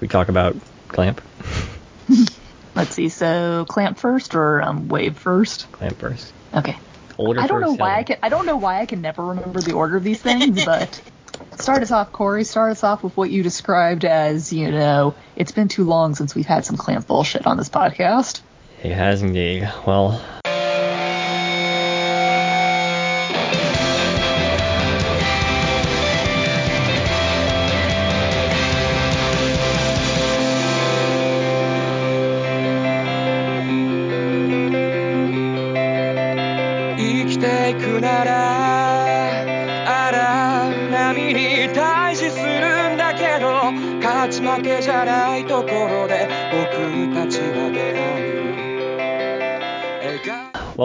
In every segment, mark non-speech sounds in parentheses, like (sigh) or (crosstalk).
we talk about Clamp? (laughs) Let's see. So clamp first or um, wave first? Clamp first. Okay. Older I don't know why younger. I can. I don't know why I can never remember the order of these things, (laughs) but start us off, Corey. Start us off with what you described as, you know, it's been too long since we've had some clamp bullshit on this podcast. It has indeed. Well,「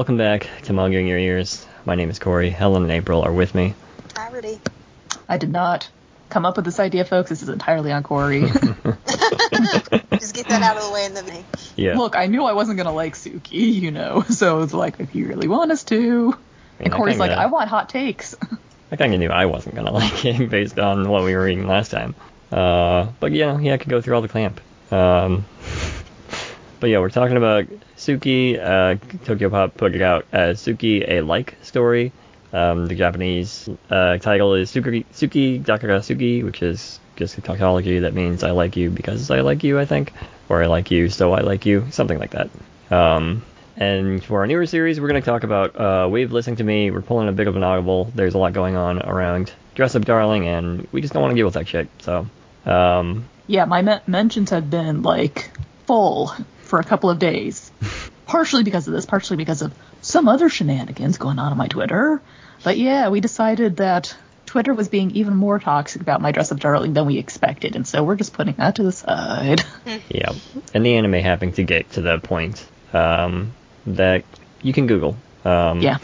welcome back to Manga in Your Ears. My name is Corey. Helen and April are with me. Hi, Rudy. I did not come up with this idea, folks. This is entirely on Corey. (laughs) (laughs) Just get that out of the way in the beginning. Yeah. Look, I knew I wasn't gonna like Suki, you know, (laughs) so it's like if you really want us to. And I Corey's like, kinda- I want hot takes. I kind of knew I wasn't gonna like it based on what we were reading last time. Uh, but yeah, yeah, I could go through all the clamp. Um, but yeah, we're talking about Suki. Uh, Tokyopop put it out as Suki, a like story. Um, the Japanese uh, title is Suki, Suki Dakara Suki, which is just a tautology that means I like you because I like you, I think, or I like you so I like you, something like that. Um, and for our newer series, we're going to talk about uh, Wave Listening to Me. We're pulling a bit of an audible. There's a lot going on around Dress Up Darling, and we just don't want to deal with that shit. So, um, yeah, my men- mentions have been like full for a couple of days. Partially because of this, partially because of some other shenanigans going on on my Twitter. But yeah, we decided that Twitter was being even more toxic about my dress up darling than we expected, and so we're just putting that to the side. (laughs) yeah. And the anime having to get to the point um, that you can Google. Um, yeah.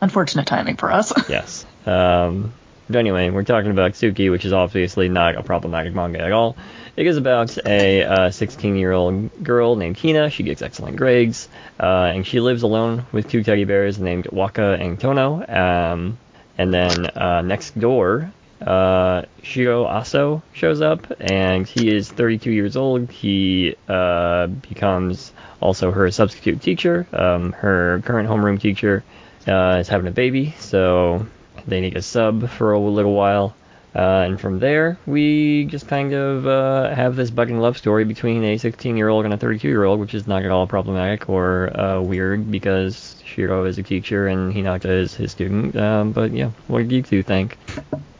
Unfortunate timing for us. (laughs) Yes. Um, but anyway, we're talking about Suki, which is obviously not a problematic manga at all. It is about a 16 year old girl named Kina. She gets excellent grades, uh, and she lives alone with two teddy bears named Waka and Tono. Um, and then uh, next door, uh, Shiro Aso shows up, and he is 32 years old. He uh, becomes also her substitute teacher. Um, her current homeroom teacher uh, is having a baby, so they need a sub for a little while. Uh, and from there, we just kind of uh, have this budding love story between a 16 year old and a 32 year old, which is not at all problematic or uh, weird because Shiro is a teacher and Hinata is his student. Um, but yeah, what do you two think?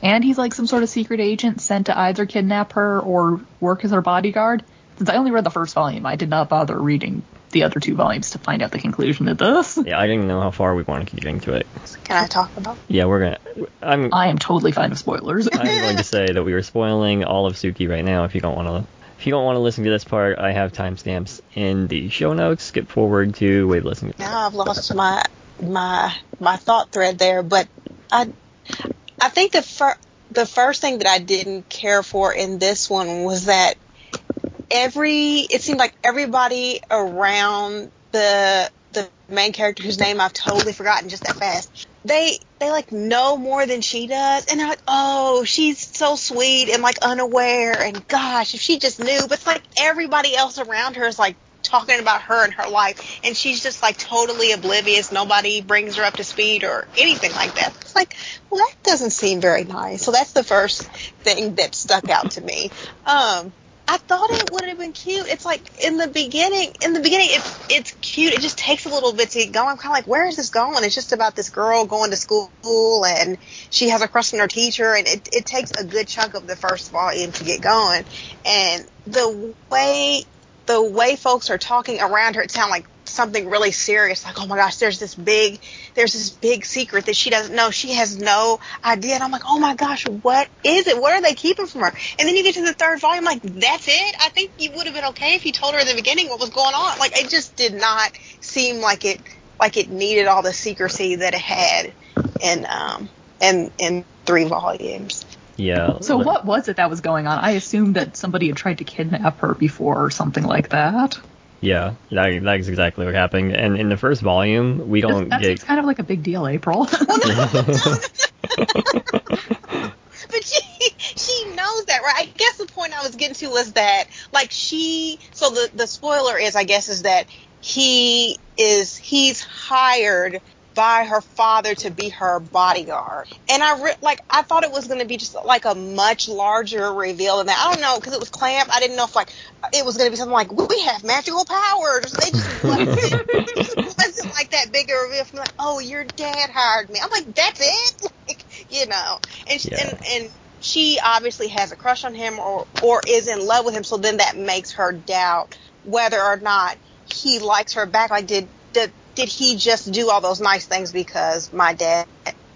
And he's like some sort of secret agent sent to either kidnap her or work as her bodyguard. Since I only read the first volume, I did not bother reading the other two volumes to find out the conclusion of this. Yeah, I didn't know how far we wanted to get into it. Can I talk about? Yeah, we're gonna. I'm. I am totally fine with spoilers. I'm going to say that we are spoiling all of Suki right now. If you don't want to, if you don't want to listen to this part, I have timestamps in the show notes. Skip forward to wait, listen. Now I've lost my my my thought thread there, but I I think the fir- the first thing that I didn't care for in this one was that every it seemed like everybody around the the main character whose name I've totally forgotten just that fast. They they like know more than she does, and they're like, oh, she's so sweet and like unaware, and gosh, if she just knew. But it's like everybody else around her is like talking about her and her life, and she's just like totally oblivious. Nobody brings her up to speed or anything like that. It's like, well, that doesn't seem very nice. So that's the first thing that stuck out to me. Um, I thought it would have been cute. It's like in the beginning, in the beginning, it's it's cute. It just takes a little bit to get going. I'm kind of like, where is this going? It's just about this girl going to school and she has a crush on her teacher, and it it takes a good chunk of the first volume to get going. And the way the way folks are talking around her, it sounds like something really serious. Like, oh my gosh, there's this big, there's this big secret that she doesn't know. She has no idea. And I'm like, oh my gosh, what is it? What are they keeping from her? And then you get to the third volume, like, that's it? I think you would have been okay if you told her in the beginning what was going on. Like, it just did not seem like it, like it needed all the secrecy that it had in, um, in, in three volumes. Yeah. So what was it that was going on? I assumed that somebody had tried to kidnap her before or something like that. Yeah, that, that's exactly what happened. And in the first volume, we don't that get. kind of like a big deal, April. (laughs) (laughs) But she she knows that, right? I guess the point I was getting to was that, like, she. So the the spoiler is, I guess, is that he is he's hired by her father to be her bodyguard. And I re- like I thought it was going to be just like a much larger reveal than that. I don't know because it was clamp. I didn't know if like it was going to be something like we have magical powers. They just (laughs) wasn't, it wasn't like that big a reveal. From like, oh, your dad hired me. I'm like, that's it. (laughs) Like, you know, and she, Yeah. and and she obviously has a crush on him or or is in love with him. So then that makes her doubt whether or not he likes her back. Like, did did did he just do all those nice things because my dad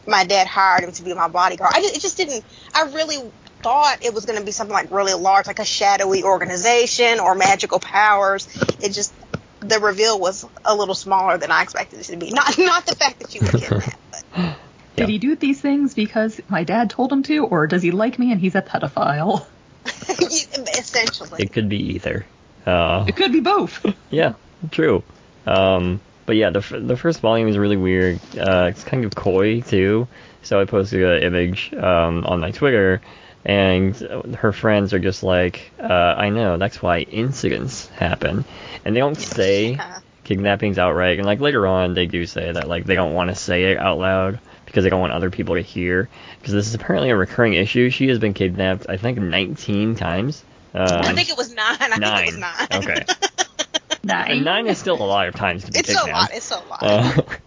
my dad hired him to be my bodyguard? I just, it just didn't. I really thought it was going to be something like really large, like a shadowy organization or magical powers. It just the reveal was a little smaller than I expected it to be. Not not the fact that she was kidnapped, but (laughs) Did he do these things because my dad told him to, or does he like me and he's a pedophile? (laughs) (laughs) essentially. It could be either. Uh, It could be both. yeah, true. Um, but yeah, the f- the first volume is really weird. Uh, it's kind of coy too. So I posted an image um, on my Twitter, and her friends are just like, uh, "I know that's why incidents happen," and they don't say kidnappings outright. And like later on, they do say that like they don't want to say it out loud because they don't want other people to hear. Because this is apparently a recurring issue. She has been kidnapped, I think, 19 times. Um, I think it was nine. I think it was nine. Okay. (laughs) Nine. Nine is still a lot of times to be taken. It's a lot. It's a lot.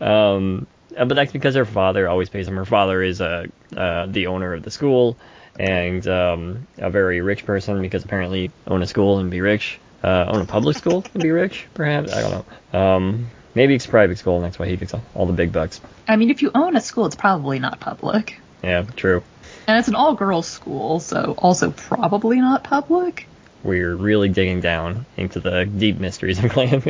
Uh, (laughs) um, uh, but that's because her father always pays them. Her father is uh, uh, the owner of the school and um, a very rich person because apparently own a school and be rich. Uh, own a public school and be rich, (laughs) perhaps. I don't know. Um, maybe it's a private school and that's why he gets all, all the big bucks. I mean, if you own a school, it's probably not public. Yeah, true. And it's an all girls school, so also probably not public. We're really digging down into the deep mysteries of (laughs) Clamp.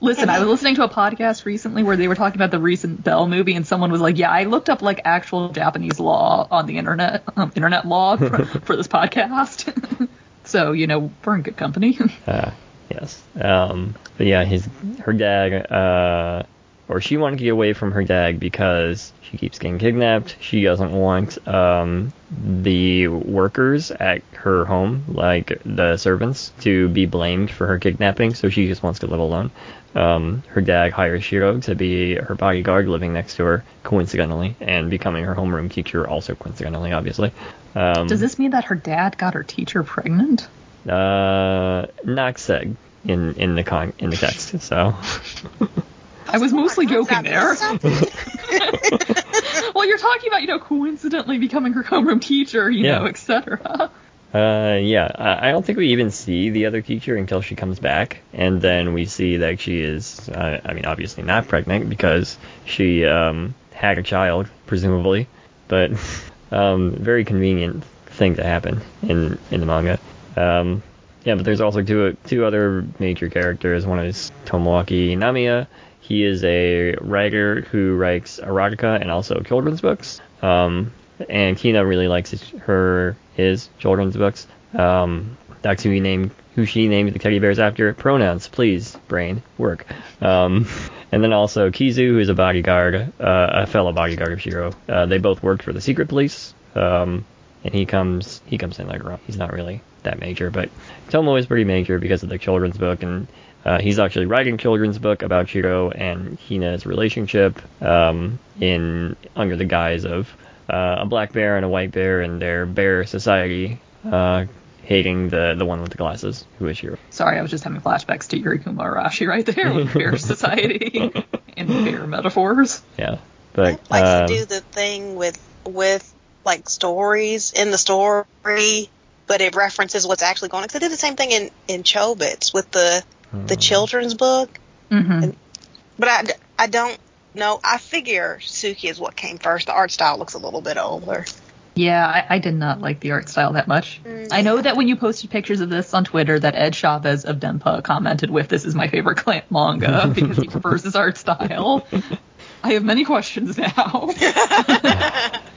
Listen, I was listening to a podcast recently where they were talking about the recent Belle movie, and someone was like, "Yeah, I looked up like actual Japanese law on the internet, um, internet law (laughs) for, for this podcast." (laughs) so you know, we're in good company. Uh, yes. Um, but yeah, his her dad, uh, or she wanted to get away from her dad because she keeps getting kidnapped. She doesn't want um, the workers at her home, like the servants, to be blamed for her kidnapping. So she just wants to live alone. Um, her dad hires Shiro to be her bodyguard, living next to her coincidentally, and becoming her homeroom teacher, also coincidentally, obviously. Um, Does this mean that her dad got her teacher pregnant? uh, not said in in the con in the text. So (laughs) I was mostly joking there. (laughs) Well, you're talking about you know coincidentally becoming her homeroom teacher, you Yeah. know, etc. uh, yeah, I, I don't think we even see the other teacher until she comes back, and then we see that she is, uh, I mean, obviously not pregnant because she um had a child, presumably, but (laughs) um, very convenient thing to happen in in the manga. Um, yeah, but there's also two two other major characters. One is Tomoaki Namiya. He is a writer who writes erotica and also children's books. Um, and Kina really likes his, her his children's books. Um, that's who he named who she named the teddy bears after. Pronouns, please, brain, work. Um, (laughs) and then also Kizu, who is a bodyguard, uh, a fellow bodyguard of Shiro. Uh, they both worked for the secret police. Um, and he comes he comes in later on. He's not really that major, but Tomo is pretty major because of the children's book, and uh, he's actually writing a children's book about Shiro and Hina's relationship um, in under the guise of uh, a black bear and a white bear and their bear society uh, hating the the one with the glasses, who is Shiro. Sorry, I was just having flashbacks to Yuri Arashi right there with Bear (laughs) Society and bear metaphors. Yeah, but It likes um, to do the thing with with like stories in the story, but it references what's actually going on. Because it did the same thing in in Chobits with the the Hmm. children's book. hmm But I, I don't know. I figure Suki is what came first. The art style looks a little bit older. Yeah, I, I did not like the art style that much. I know that when you posted pictures of this on Twitter, that Ed Chavez of Denpa commented with, "This is my favorite clamp manga" (laughs) because he prefers his art style. I have many questions now. (laughs)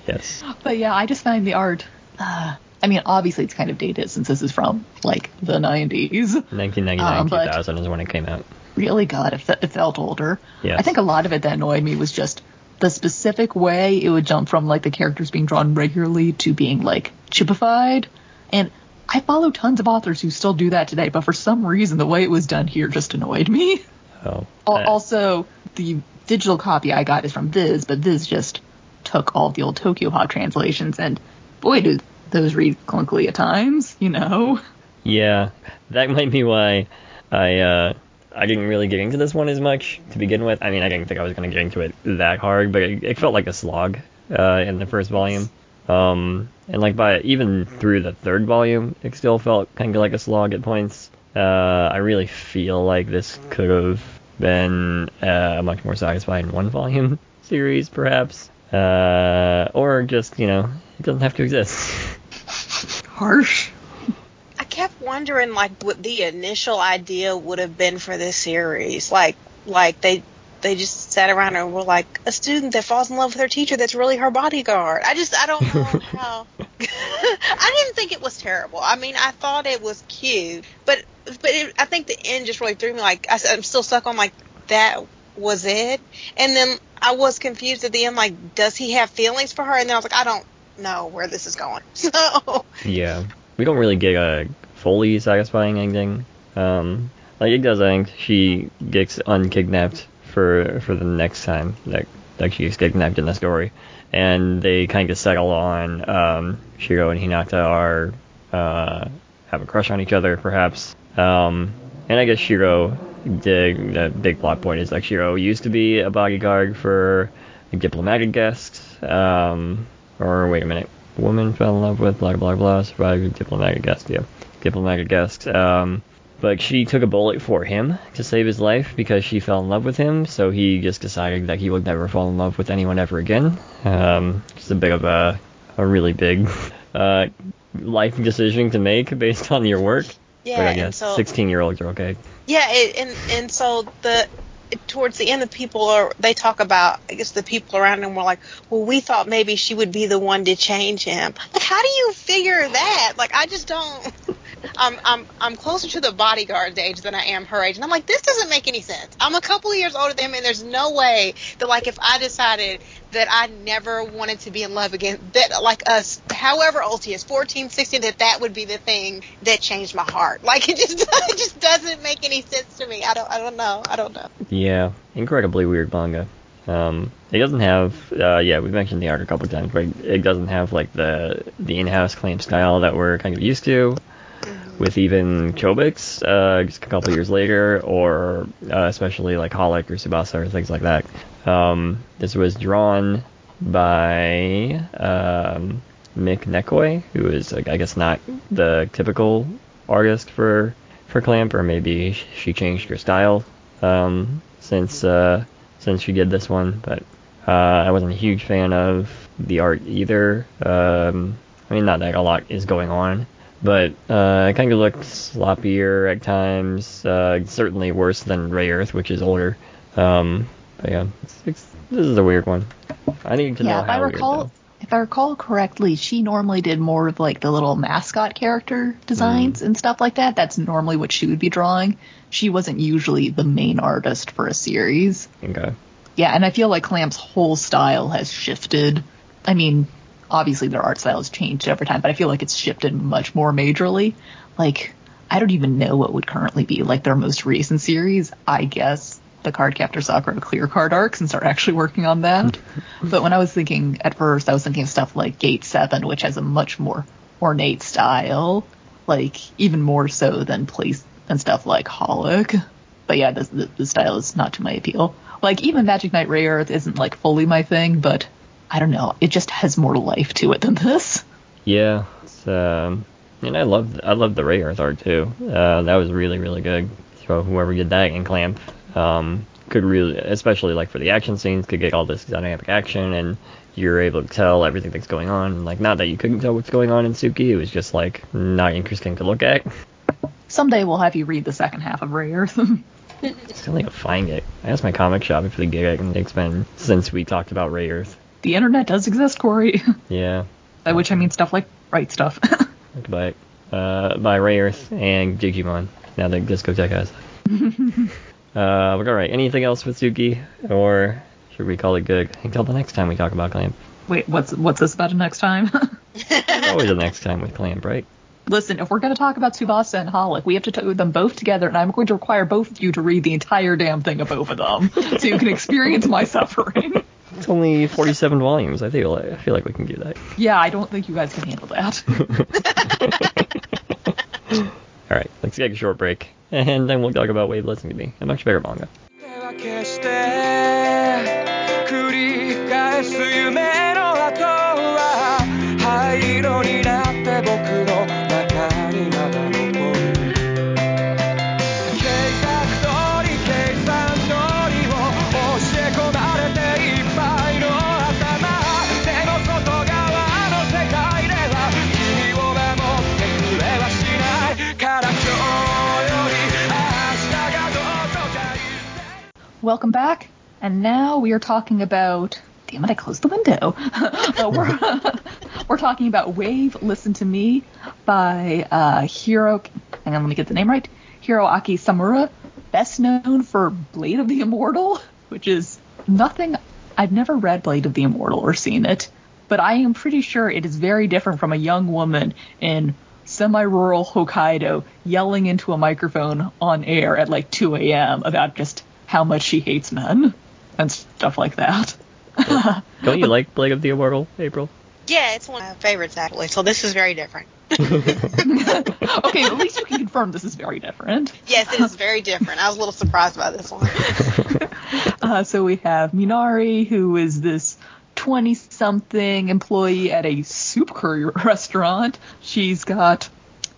yes, But yeah, I just find the art. Uh, I mean, obviously it's kind of dated since this is from like the 90s. 1999 Um, 2000 is when it came out. Really, God, it, it felt older. Yes. I think a lot of it that annoyed me was just the specific way it would jump from like the characters being drawn regularly to being like chibified. And I follow tons of authors who still do that today, but for some reason the way it was done here just annoyed me. Oh, uh, Also, the digital copy I got is from Viz, but Viz just took all the old Tokyopop translations, and boy, do those read clunkily at times, you know? Yeah, that might be why I uh, I didn't really get into this one as much to begin with. I mean, I didn't think I was going to get into it that hard, but it, it felt like a slog uh, in the first volume. Um, and like by even through the third volume, it still felt kind of like a slog at points. Uh, I really feel like this could have been a much more satisfying one volume (laughs) series, perhaps. Uh, or just, you know, it doesn't have to exist. Harsh. I kept wondering like what the initial idea would have been for this series. Like like they they just sat around and were like a student that falls in love with her teacher that's really her bodyguard. I just I don't know (laughs) how (laughs) I didn't think it was terrible. I mean, I thought it was cute, but but it, I think the end just really threw me like I, I'm still stuck on like that was it. And then I was confused at the end like does he have feelings for her? And then I was like I don't know where this is going. (laughs) So Yeah, we don't really get a fully satisfying ending. Um, like it does end. She gets unkidnapped for for the next time that that she gets kidnapped in the story, and they kind of settle on um, Shiro and Hinata are uh, have a crush on each other, perhaps. Um, and I guess Shiro, the, the big plot point is like Shiro used to be a bodyguard for diplomatic guest. Um, or wait a minute, woman fell in love with blah blah blah survived diplomatic guest. Yeah, diplomatic guest. Um, but she took a bullet for him to save his life because she fell in love with him. So he just decided that he would never fall in love with anyone ever again. Um, it's a bit of a a really big (laughs) uh, life decision to make based on your work. Yeah, but I guess so 16 year olds are okay. Yeah, it, and and so the towards the end, the people are they talk about I guess the people around him were like, well, we thought maybe she would be the one to change him. Like, how do you figure that? Like, I just don't. I'm I'm I'm closer to the bodyguard's age than I am her age, and I'm like, this doesn't make any sense. I'm a couple of years older than him, and there's no way that like if I decided that I never wanted to be in love again, that like us, however old he is, 14, 16, that that would be the thing that changed my heart. (laughs) Like it just it just doesn't make any sense to me. I don't I don't know. I don't know. Yeah, incredibly weird manga. Um, it doesn't have, uh, yeah, we mentioned the art a couple times, but it doesn't have like the the in-house Clamp style that we're kind of used to with even Chobits, uh, just a couple years later, or uh, especially like Holic or Tsubasa or things like that. Um, this was drawn by um, Mick Nekoi, who is, I guess, not the typical artist for for Clamp, or maybe she changed her style um, since uh, since she did this one. But uh, I wasn't a huge fan of the art either. Um, I mean, not that a lot is going on, but uh, it kind of looked sloppier at times. Uh, certainly worse than Rayearth, which is older. Um, but yeah, it's, it's, this is a weird one. I need to yeah, know if how I weird, recall, though. if I recall correctly, she normally did more of like the little mascot character designs and stuff like that. That's normally what she would be drawing. She wasn't usually the main artist for a series. Okay. Yeah, and I feel like Clamp's whole style has shifted. I mean, obviously their art style has changed over time, but I feel like it's shifted much more majorly. Like, I don't even know what would currently be like their most recent series. I guess the Cardcaptor Sakura clear card arc since they're actually working on that. (laughs) but when I was thinking at first, I was thinking of stuff like Gate 7, which has a much more ornate style, like even more so than place than stuff like Holic. But yeah, the, the, the style is not to my appeal. Like even Magic Knight Rayearth isn't like fully my thing, but I don't know, it just has more life to it than this. Yeah, it's, um, and I love I love the Rayearth art too. Uh, that was really really good. So whoever did that in Clamp um, could really, especially like for the action scenes, could get all this dynamic action, and you're able to tell everything that's going on. Like not that you couldn't tell what's going on in Suki, it was just like not interesting to look at. Someday we'll have you read the second half of Rayearth. (laughs) Still need to find it. I asked my comic shop if they get it, and it's been since we talked about Rayearth. The internet does exist, Corey. (laughs) Yeah, By which I mean stuff like Right Stuf. I could buy it. Uh, buy Rayearth and Digimon. Now that Discotek has. it. uh, but all right. Anything else with Suki, or should we call it good until the next time we talk about Clamp? Wait, what's what's this about the next time? (laughs) Always the next time with Clamp, right? Listen, if we're going to talk about Tsubasa and Holic, we have to do them both together, and I'm going to require both of you to read the entire damn thing of both of them, (laughs) so you can experience my suffering. It's only 47 volumes. I feel I feel like we can do that. Yeah, I don't think you guys can handle that. (laughs) All right, let's take a short break, and then we'll talk about Wave Listening to Me, a much better manga. Welcome back, and now we are talking about. Damn it! I closed the window. (laughs) Uh, we're (laughs) we're talking about "Wave, Listen to Me" by uh, Hiro. Hang on, let me get the name right. Hiroaki Samura, best known for Blade of the Immortal, which is nothing. I've never read Blade of the Immortal or seen it, but I am pretty sure it is very different from a young woman in semi-rural Hokkaido yelling into a microphone on air at like 2 a.m. about just how much she hates men and stuff like that. (laughs) Don't you like Blade of the Immortal, April? Yeah, it's one of my favorites actually. So this is very different. (laughs) okay, at least you can confirm this is very different. Yes, it is very different. I was a little surprised by this one. (laughs) Uh, so we have Minari, who is this 20 something employee at a soup curry restaurant. She's got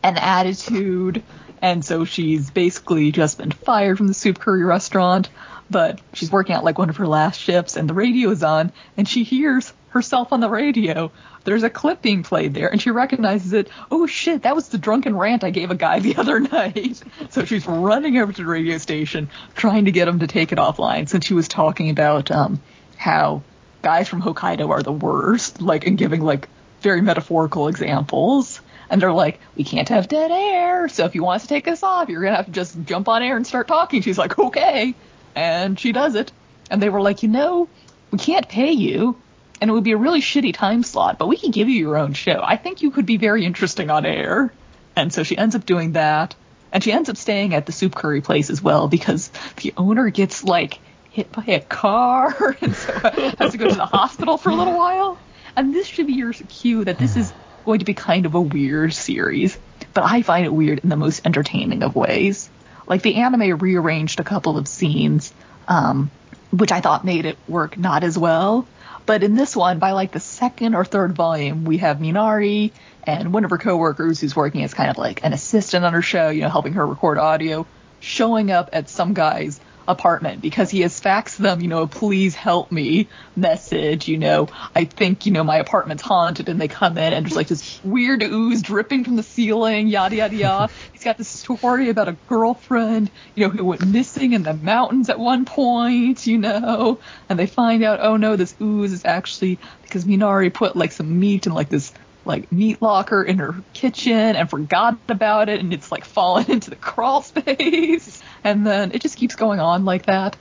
an attitude, and so she's basically just been fired from the soup curry restaurant. But she's working out like one of her last shifts, and the radio is on, and she hears herself on the radio. There's a clip being played there, and she recognizes it. Oh shit, that was the drunken rant I gave a guy (laughs) the other night. So she's running over to the radio station, trying to get him to take it offline, since she was talking about um, how guys from Hokkaido are the worst, like, and giving like very metaphorical examples. And they're like, we can't have dead air, so if you want us to take us off, you're gonna have to just jump on air and start talking. She's like, okay, and she does it. And they were like, you know, we can't pay you, and it would be a really shitty time slot, but we can give you your own show. I think you could be very interesting on air. And so she ends up doing that. And she ends up staying at the soup curry place as well because the owner gets like hit by a car (laughs) and so has to go to the hospital for a little while. And this should be your cue that this is going to be kind of a weird series, but I find it weird in the most entertaining of ways. Like the anime rearranged a couple of scenes, um, which I thought made it work not as well. But in this one, by like the second or third volume, we have Minari and one of her coworkers who's working as kind of like an assistant on her show, you know, helping her record audio, showing up at some guy's apartment because he has faxed them, you know, a please help me message, you know, I think, you know, my apartment's haunted and they come in and there's like this weird ooze dripping from the ceiling, yada yada yada. (laughs) He's got this story about a girlfriend, you know, who went missing in the mountains at one point, you know, and they find out, oh no, this ooze is actually because Minari put like some meat in like this like meat locker in her kitchen and forgot about it and it's like fallen (laughs) into the crawl space and then it just keeps going on like that.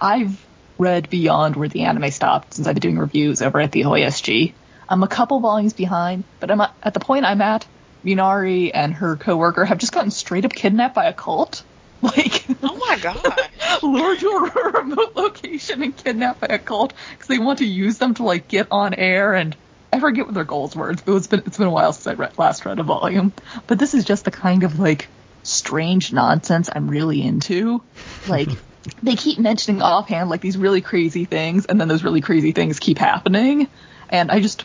I've read beyond where the anime stopped since I've been doing reviews over at the OASG. I'm a couple volumes behind, but I'm at at the point I'm at. Minari and her coworker have just gotten straight up kidnapped by a cult. (laughs) Like, Oh my god. lured to a remote location and kidnapped by a cult because they want to use them to like get on air and I forget what their goals were. It's, it's been it's been a while since I read, last read a volume, but this is just the kind of like strange nonsense I'm really into. Like (laughs) they keep mentioning offhand like these really crazy things, and then those really crazy things keep happening, and I just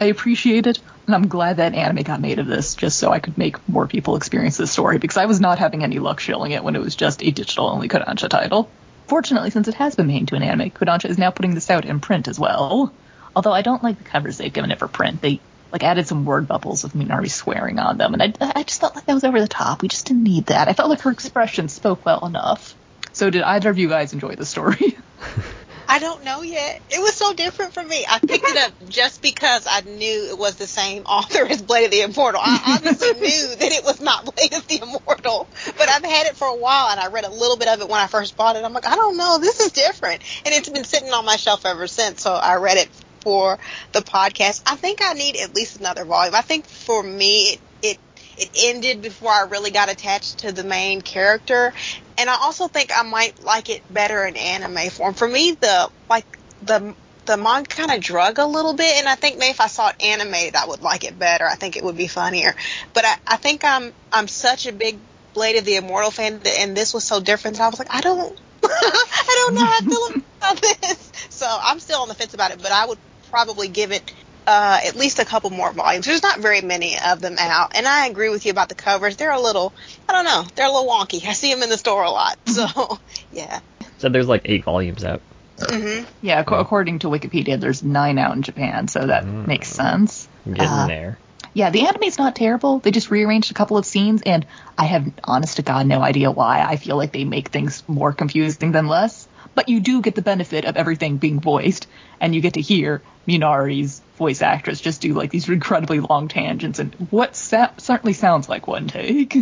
I appreciate it, and I'm glad that anime got made of this just so I could make more people experience this story because I was not having any luck shilling it when it was just a digital only Kodansha title. Fortunately, since it has been made into an anime, Kodansha is now putting this out in print as well. Although I don't like the covers they've given it for print. They like added some word bubbles with Minari swearing on them, and I, I just felt like that was over the top. We just didn't need that. I felt like her expression spoke well enough. So did either of you guys enjoy the story? (laughs) I don't know yet. It was so different for me. I picked it up just because I knew it was the same author as Blade of the Immortal. I obviously (laughs) knew that it was not Blade of the Immortal, but I've had it for a while, and I read a little bit of it when I first bought it. I'm like, I don't know, this is different, and it's been sitting on my shelf ever since. So I read it for the podcast. I think I need at least another volume. I think for me, it it, it ended before I really got attached to the main character, and I also think I might like it better in anime form. For me, the like the the manga kind of drug a little bit, and I think maybe if I saw it animated, I would like it better. I think it would be funnier. But I, I think I'm I'm such a big Blade of the Immortal fan, and this was so different. I was like, I don't, (laughs) I don't know how to feel about this. So I'm still on the fence about it, but I would probably give it uh, at least a couple more volumes. There's not very many of them out, and I agree with you about the covers. They're a little, I don't know, they're a little wonky. (laughs) I see them in the store a lot, so (laughs) yeah. So there's like eight volumes out. hmm Yeah, ac- according to Wikipedia, there's nine out in Japan, so that Mm. makes sense. Getting Uh, there. Yeah, the anime's not terrible. They just rearranged a couple of scenes, and I have, honest to God, no idea why. I feel like they make things more confusing than less. But you do get the benefit of everything being voiced, and you get to hear Minari's voice actress just do like these incredibly long tangents, and what sa- certainly sounds like one take.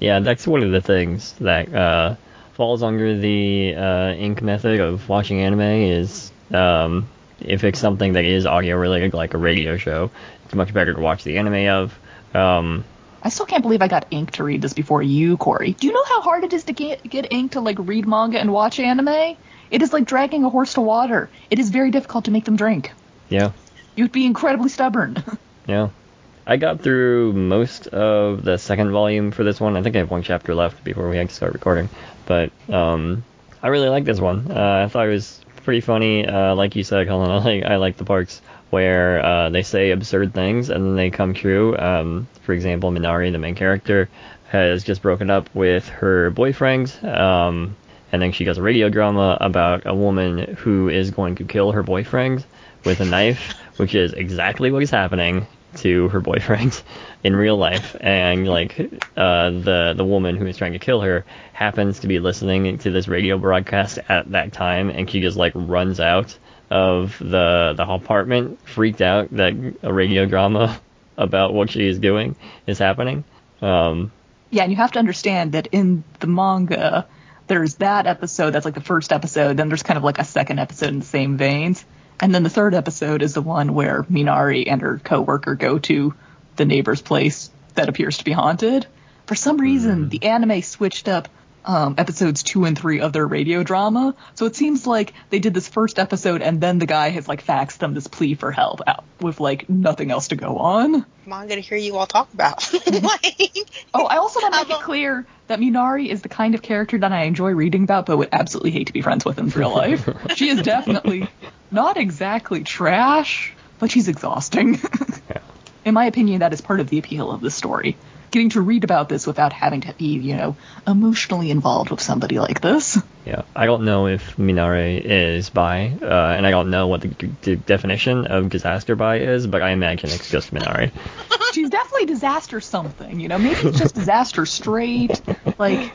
Yeah, that's one of the things that uh, falls under the uh, ink method of watching anime is um, if it's something that is audio related, like a radio show, it's much better to watch the anime of. Um, I still can't believe I got ink to read this before you, Corey. Do you know how hard it is to get get ink to like read manga and watch anime? It is like dragging a horse to water. It is very difficult to make them drink. yeah, You'd be incredibly stubborn. (laughs) yeah. I got through most of the second volume for this one. I think I have one chapter left before we have to start recording. But um, I really like this one. Uh, I thought it was pretty funny. Uh, like you said, Colin, (laughs) I like I like the parts where uh, they say absurd things and then they come true. Um, for example, Minari, the main character, has just broken up with her boyfriend. Um, and then she does a radio drama about a woman who is going to kill her boyfriend with a knife, which is exactly what is happening to her boyfriend (laughs) in real life. And like uh, the the woman who is trying to kill her happens to be listening to this radio broadcast at that time, and she just like runs out of the the apartment, freaked out that a radio drama (laughs) about what she is doing is happening. Um, yeah, and you have to understand that in the manga, there's that episode that's like the first episode, then there's kind of like a second episode in the same veins. And then the third episode is the one where Minari and her coworker go to the neighbor's place that appears to be haunted. For some reason, the anime switched up um, episodes two and three of their radio drama. So it seems like they did this first episode and then the guy has like faxed them this plea for help out with like nothing else to go on. I'm gonna hear you all talk about. (laughs) (laughs) like, Oh, I also want to make it clear that Minari is the kind of character that I enjoy reading about, but would absolutely hate to be friends with in real life. (laughs) she is definitely not exactly trash, but she's exhausting. Yeah. (laughs) In my opinion, that is part of the appeal of this story. Getting to read about this without having to be, you know, emotionally involved with somebody like this. Yeah, I don't know if Minare is bi, uh, and I don't know what the, the definition of disaster bi is, but I imagine it's just Minare. She's definitely disaster something, you know. Maybe it's just disaster straight. Like,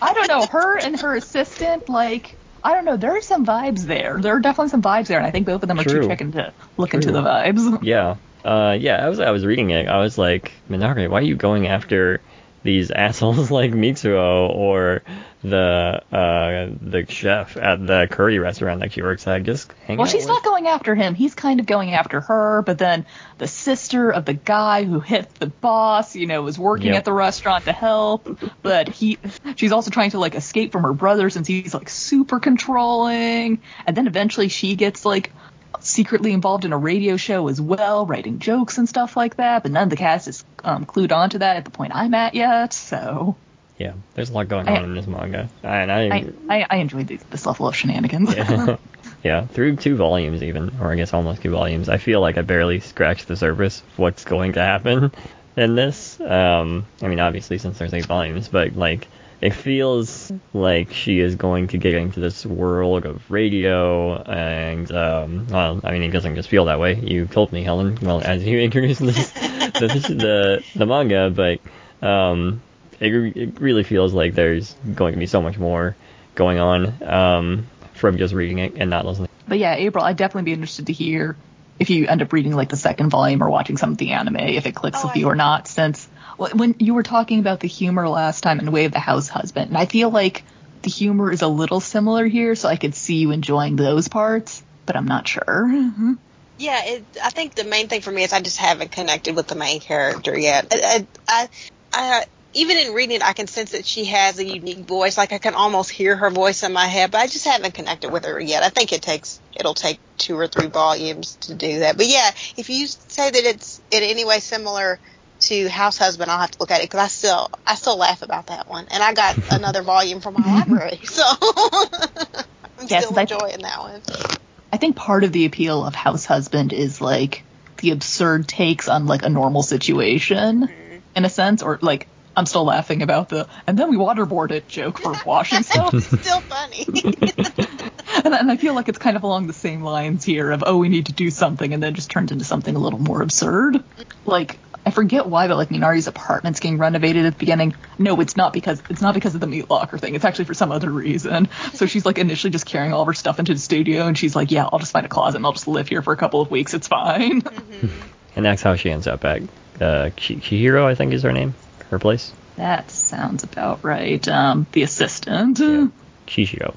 I don't know. Her and her assistant, like, I don't know. There are some vibes there. There are definitely some vibes there, and I think both of them are too chicken to look into the vibes. Yeah, uh, yeah. I was I was reading it. I was like, Minare, why are you going after these (laughs) assholes like Mitsuo or the uh, the chef at the curry restaurant that she works at? Just hang Well, she's with- not going after him. He's kind of going after her, but then the sister of the guy who hit the boss, you know, was working Yep. at the restaurant to help, but he she's also trying to like escape from her brother since he's like super controlling. And then eventually she gets like secretly involved in a radio show as well, writing jokes and stuff like that, but none of the cast is um, clued onto that at the point I'm at yet, so Yeah, there's a lot going I- on in this manga, and I, I, I, I enjoyed this, this level of shenanigans. yeah. (laughs) yeah, through two volumes even, or I guess almost two volumes. I feel like I barely scratched the surface of what's going to happen in this. Um, I mean, obviously since there's eight volumes, but like it feels like she is going to get into this world of radio, and um, well, I mean, it doesn't just feel that way. You told me, Helen, well, as you (laughs) introduced this, the, the the manga, but um, it, it really feels like there's going to be so much more going on um, from just reading it and not listening. But yeah, April, I'd definitely be interested to hear if you end up reading like the second volume or watching some of the anime, if it clicks Oh, with I- you or not, since Wh- When you were talking about the humor last time in Way of the House Husband, and I feel like the humor is a little similar here, so I could see you enjoying those parts, but I'm not sure. Mm-hmm. Yeah, it, I think the main thing for me is I just haven't connected with the main character yet. I, I, I, I even in reading it, I can sense that she has a unique voice. Like I can almost hear her voice in my head, but I just haven't connected with her yet. I think it takes it'll take two or three volumes to do that. But yeah, if you say that it's in any way similar to House Husband, I'll have to look at it because I still I still laugh about that one, and I got (laughs) another volume from my library, so (laughs) I'm Yes, still but- enjoying that one. I think part of the appeal of House Husband is like the absurd takes on like a normal situation, mm-hmm. in a sense, or like I'm still laughing about the and then we waterboard it joke for washing (laughs) stuff. still funny. and, and I feel like it's kind of along the same lines here of oh we need to do something and then just turns into something a little more absurd. Mm-hmm. Like I forget why, but like Minari's apartment's getting renovated at the beginning. No, it's not because it's not because of the meat locker thing. It's actually for some other reason. So she's like initially just carrying all of her stuff into the studio, and she's like, yeah, I'll just find a closet and I'll just live here for a couple of weeks. It's fine. (laughs) And that's how she ends up at uh, Chihiro, I think is her name, her place. that sounds about right. Um, the assistant. Yeah. (laughs) Chishiro.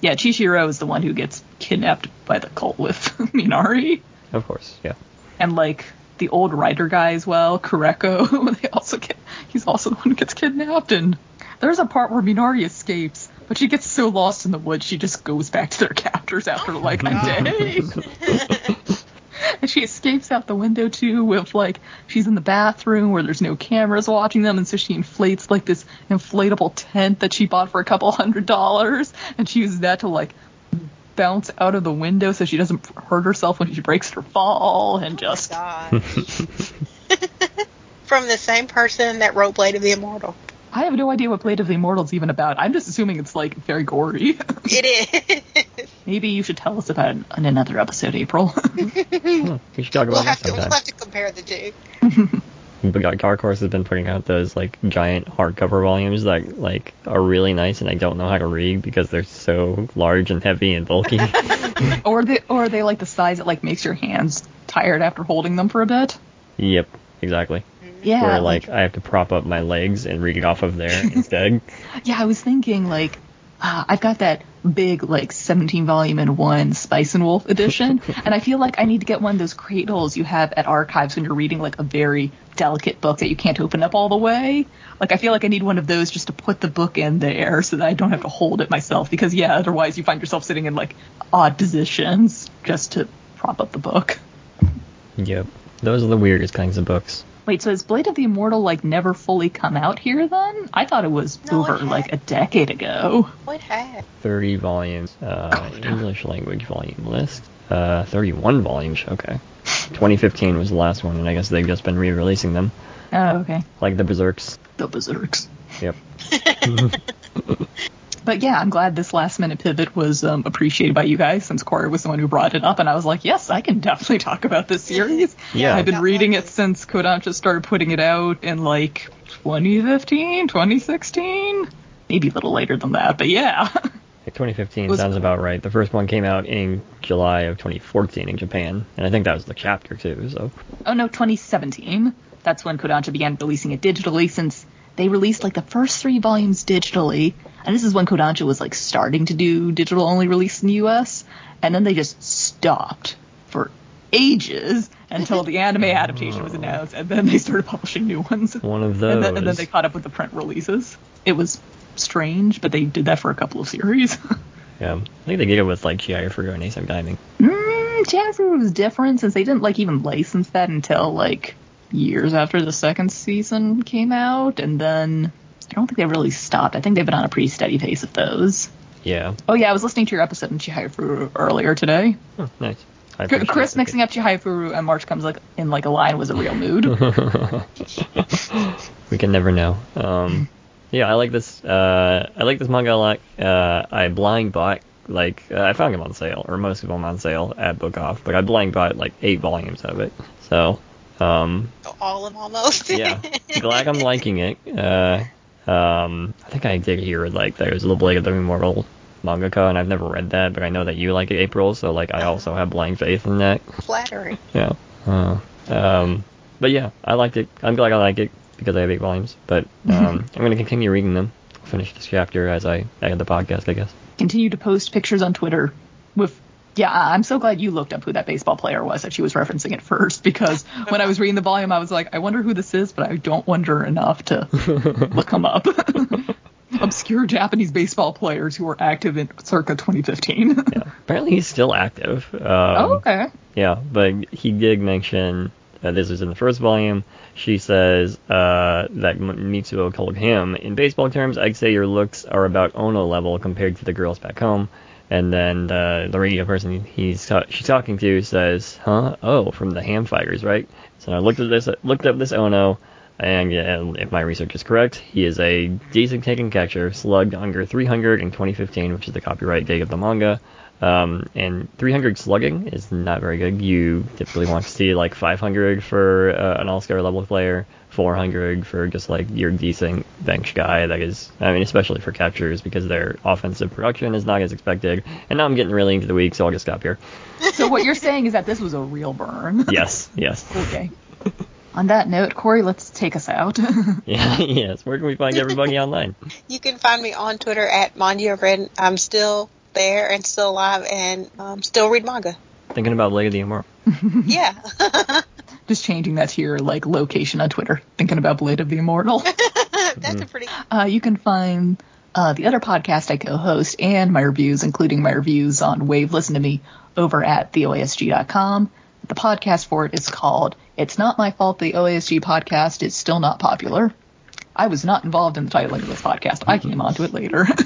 Yeah, Chishiro is the one who gets kidnapped by the cult with (laughs) Minari. Of course, yeah. and like the old writer guy as well, Kureko. (laughs) they also get he's also the one who gets kidnapped, and there's a part where Minari escapes, but she gets so lost in the woods she just goes back to their captors after like a (laughs) day. (laughs) and she escapes out the window too with like she's in the bathroom where there's no cameras watching them and so she inflates like this inflatable tent that she bought for a couple hundred dollars and she uses that to like bounce out of the window so she doesn't hurt herself when she breaks her fall and oh just God. (laughs) (laughs) From the same person that wrote Blade of the Immortal. I have no idea what Blade of the Immortal is even about. I'm just assuming it's like very gory. (laughs) It is. Maybe you should tell us about it in another episode, April. Hmm. We should talk we'll about that have to we'll have to compare the two. But like, Dark Horse has been putting out those like giant hardcover volumes that like are really nice, and I don't know how to read because they're so large and heavy and bulky. or they or they like the size that like makes your hands tired after holding them for a bit? yep, exactly. Yeah. Where like I have to prop up my legs and read it off of there instead. Yeah, I was thinking like uh, Ah, I've got that big like 17 volume in one Spice and Wolf edition, (laughs) and I feel like I need to get one of those cradles you have at archives when you're reading like a very delicate book that you can't open up all the way. Like I feel like I need one of those just to put the book in there so that I don't have to hold it myself because yeah, otherwise you find yourself sitting in like odd positions just to prop up the book. yep, those are the weirdest kinds of books. Wait, so has Blade of the Immortal like never fully come out here then? I thought it was No, over had. like a decade ago. What had? 30 volumes, uh, English language volume list. Uh, 31 volumes, okay. 2015 was the last one, and I guess they've just been re-releasing them, Oh, okay. like the Berserks. The Berserks. Yep. (laughs) (laughs) But yeah, I'm glad this last minute pivot was um, appreciated by you guys since Corey was the one who brought it up, and I was like, yes, I can definitely talk about this series. (laughs) Yeah. I've been reading it since Kodansha started putting it out in like 2015, 2016, maybe a little later than that, but yeah. (laughs) 2015 Was- sounds about right. The first one came out in July of 2014 in Japan, and I think that was the chapter too. So oh no, 2017. That's when Kodansha began releasing it digitally since they released like the first three volumes digitally. And this is when Kodansha was like starting to do digital only release in the US. And then they just stopped for ages until the anime (laughs) adaptation was announced. And then they started publishing new ones. one of those. And then, and then they caught up with the print releases. It was strange, but they did that for a couple of series. (laughs) yeah, I think they did it with like Fugo and Ace of Diamond. Mm, Jazzer was different since they didn't like even license that until like years after the second season came out, and then I don't think they really stopped. I think they've been on a pretty steady pace of those. Yeah. Oh yeah, I was listening to your episode on Chihayafuru earlier today. Oh, nice. I Chris mixing up Chihayafuru and March comes like in like a lion was a real mood. (laughs) we can never know. Um, yeah, I like this. Uh, I like this manga a lot. Uh, I blind bought like uh, I found them on sale, or most of them on sale at Book Off, but I blind bought like eight volumes of it. So, um, All of almost. yeah, glad I'm liking it. Uh, um, I think I did hear like there's a little Blade of the Immortal mangaka, and I've never read that, but I know that you like it, April. So like I also have blind faith in that. Flattering. Yeah. Uh, um, but yeah, I liked it. I'm glad I like it. because I have eight volumes. But um, (laughs) I'm going to continue reading them. Finish this chapter as I add the podcast, I guess. Continue to post pictures on Twitter with. Yeah, I'm so glad you looked up who that baseball player was that she was referencing at first because when I was reading the volume, I was like, I wonder who this is, but I don't wonder enough to (laughs) look him up. (laughs) Obscure Japanese baseball players who were active in circa 2015. (laughs) Yeah. Apparently he's still active. Um, oh, okay. Yeah, but he did mention uh, this was in the first volume. She says uh, that Mitsuo called him, in baseball terms, I'd say your looks are about Ono level compared to the girls back home. And then uh, the radio person he's ta- she's talking to says, "Huh? Oh, from the Ham Fighters, right?" So I looked at this, looked up this Ono, and if my research is correct, he is a decent taking catcher, slugged under 300 in 2015, which is the copyright date of the manga. Um, and 300 slugging is not very good. You typically want to see like 500 for uh, an all-star level player, 400 for just like your decent bench guy. That is, I mean, especially for catchers because their offensive production is not as expected. And now I'm getting really into the week, so I'll just stop here. So what you're saying is that this was a real burn. (laughs) Yes, yes, okay. On that note, Corey, let's take us out. (laughs) (laughs) yeah, yes. Where can we find everybody online? You can find me on Twitter at Manja Red. I'm still there and still alive and um, still read manga. Thinking about Blade of the Immortal. yeah. Just changing that to your like location on Twitter. Thinking about Blade of the Immortal. (laughs) That's a pretty. (laughs) Uh, you can find uh, the other podcast I co-host and my reviews, including my reviews on Wave Listen to Me, over at theoasg.com. The podcast for it is called "It's Not My Fault the OASG Podcast is Still Not Popular." I was not involved in the titling of this podcast. I came onto it later. (laughs)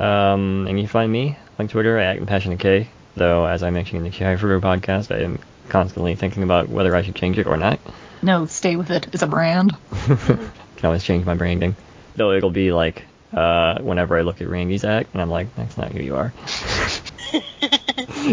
Um, and you find me on Twitter at Compassionate K. Though, as I mentioned in the Chai Fruiter podcast, I am constantly thinking about whether I should change it or not. no, stay with it. It's a brand. (laughs) Can always change my branding. Though it'll be like uh, whenever I look at Randy's act, and I'm like, that's not who you are. (laughs)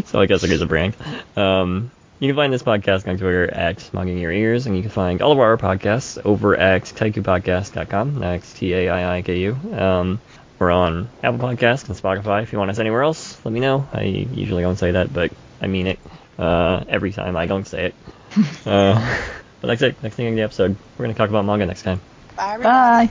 so I guess it is a brand. Um, you can find this podcast on Twitter at Smugging Your Ears, and you can find all of our podcasts over at taiikupodcast.com. That's T-A-I-I-K-U. Um, we're on Apple Podcasts and Spotify. If you want us anywhere else, let me know. I usually don't say that, but I mean it. Uh, every time I don't say it. (laughs) uh, (laughs) but that's it. Next thing in the episode, we're going to talk about manga next time. Bye. Bye.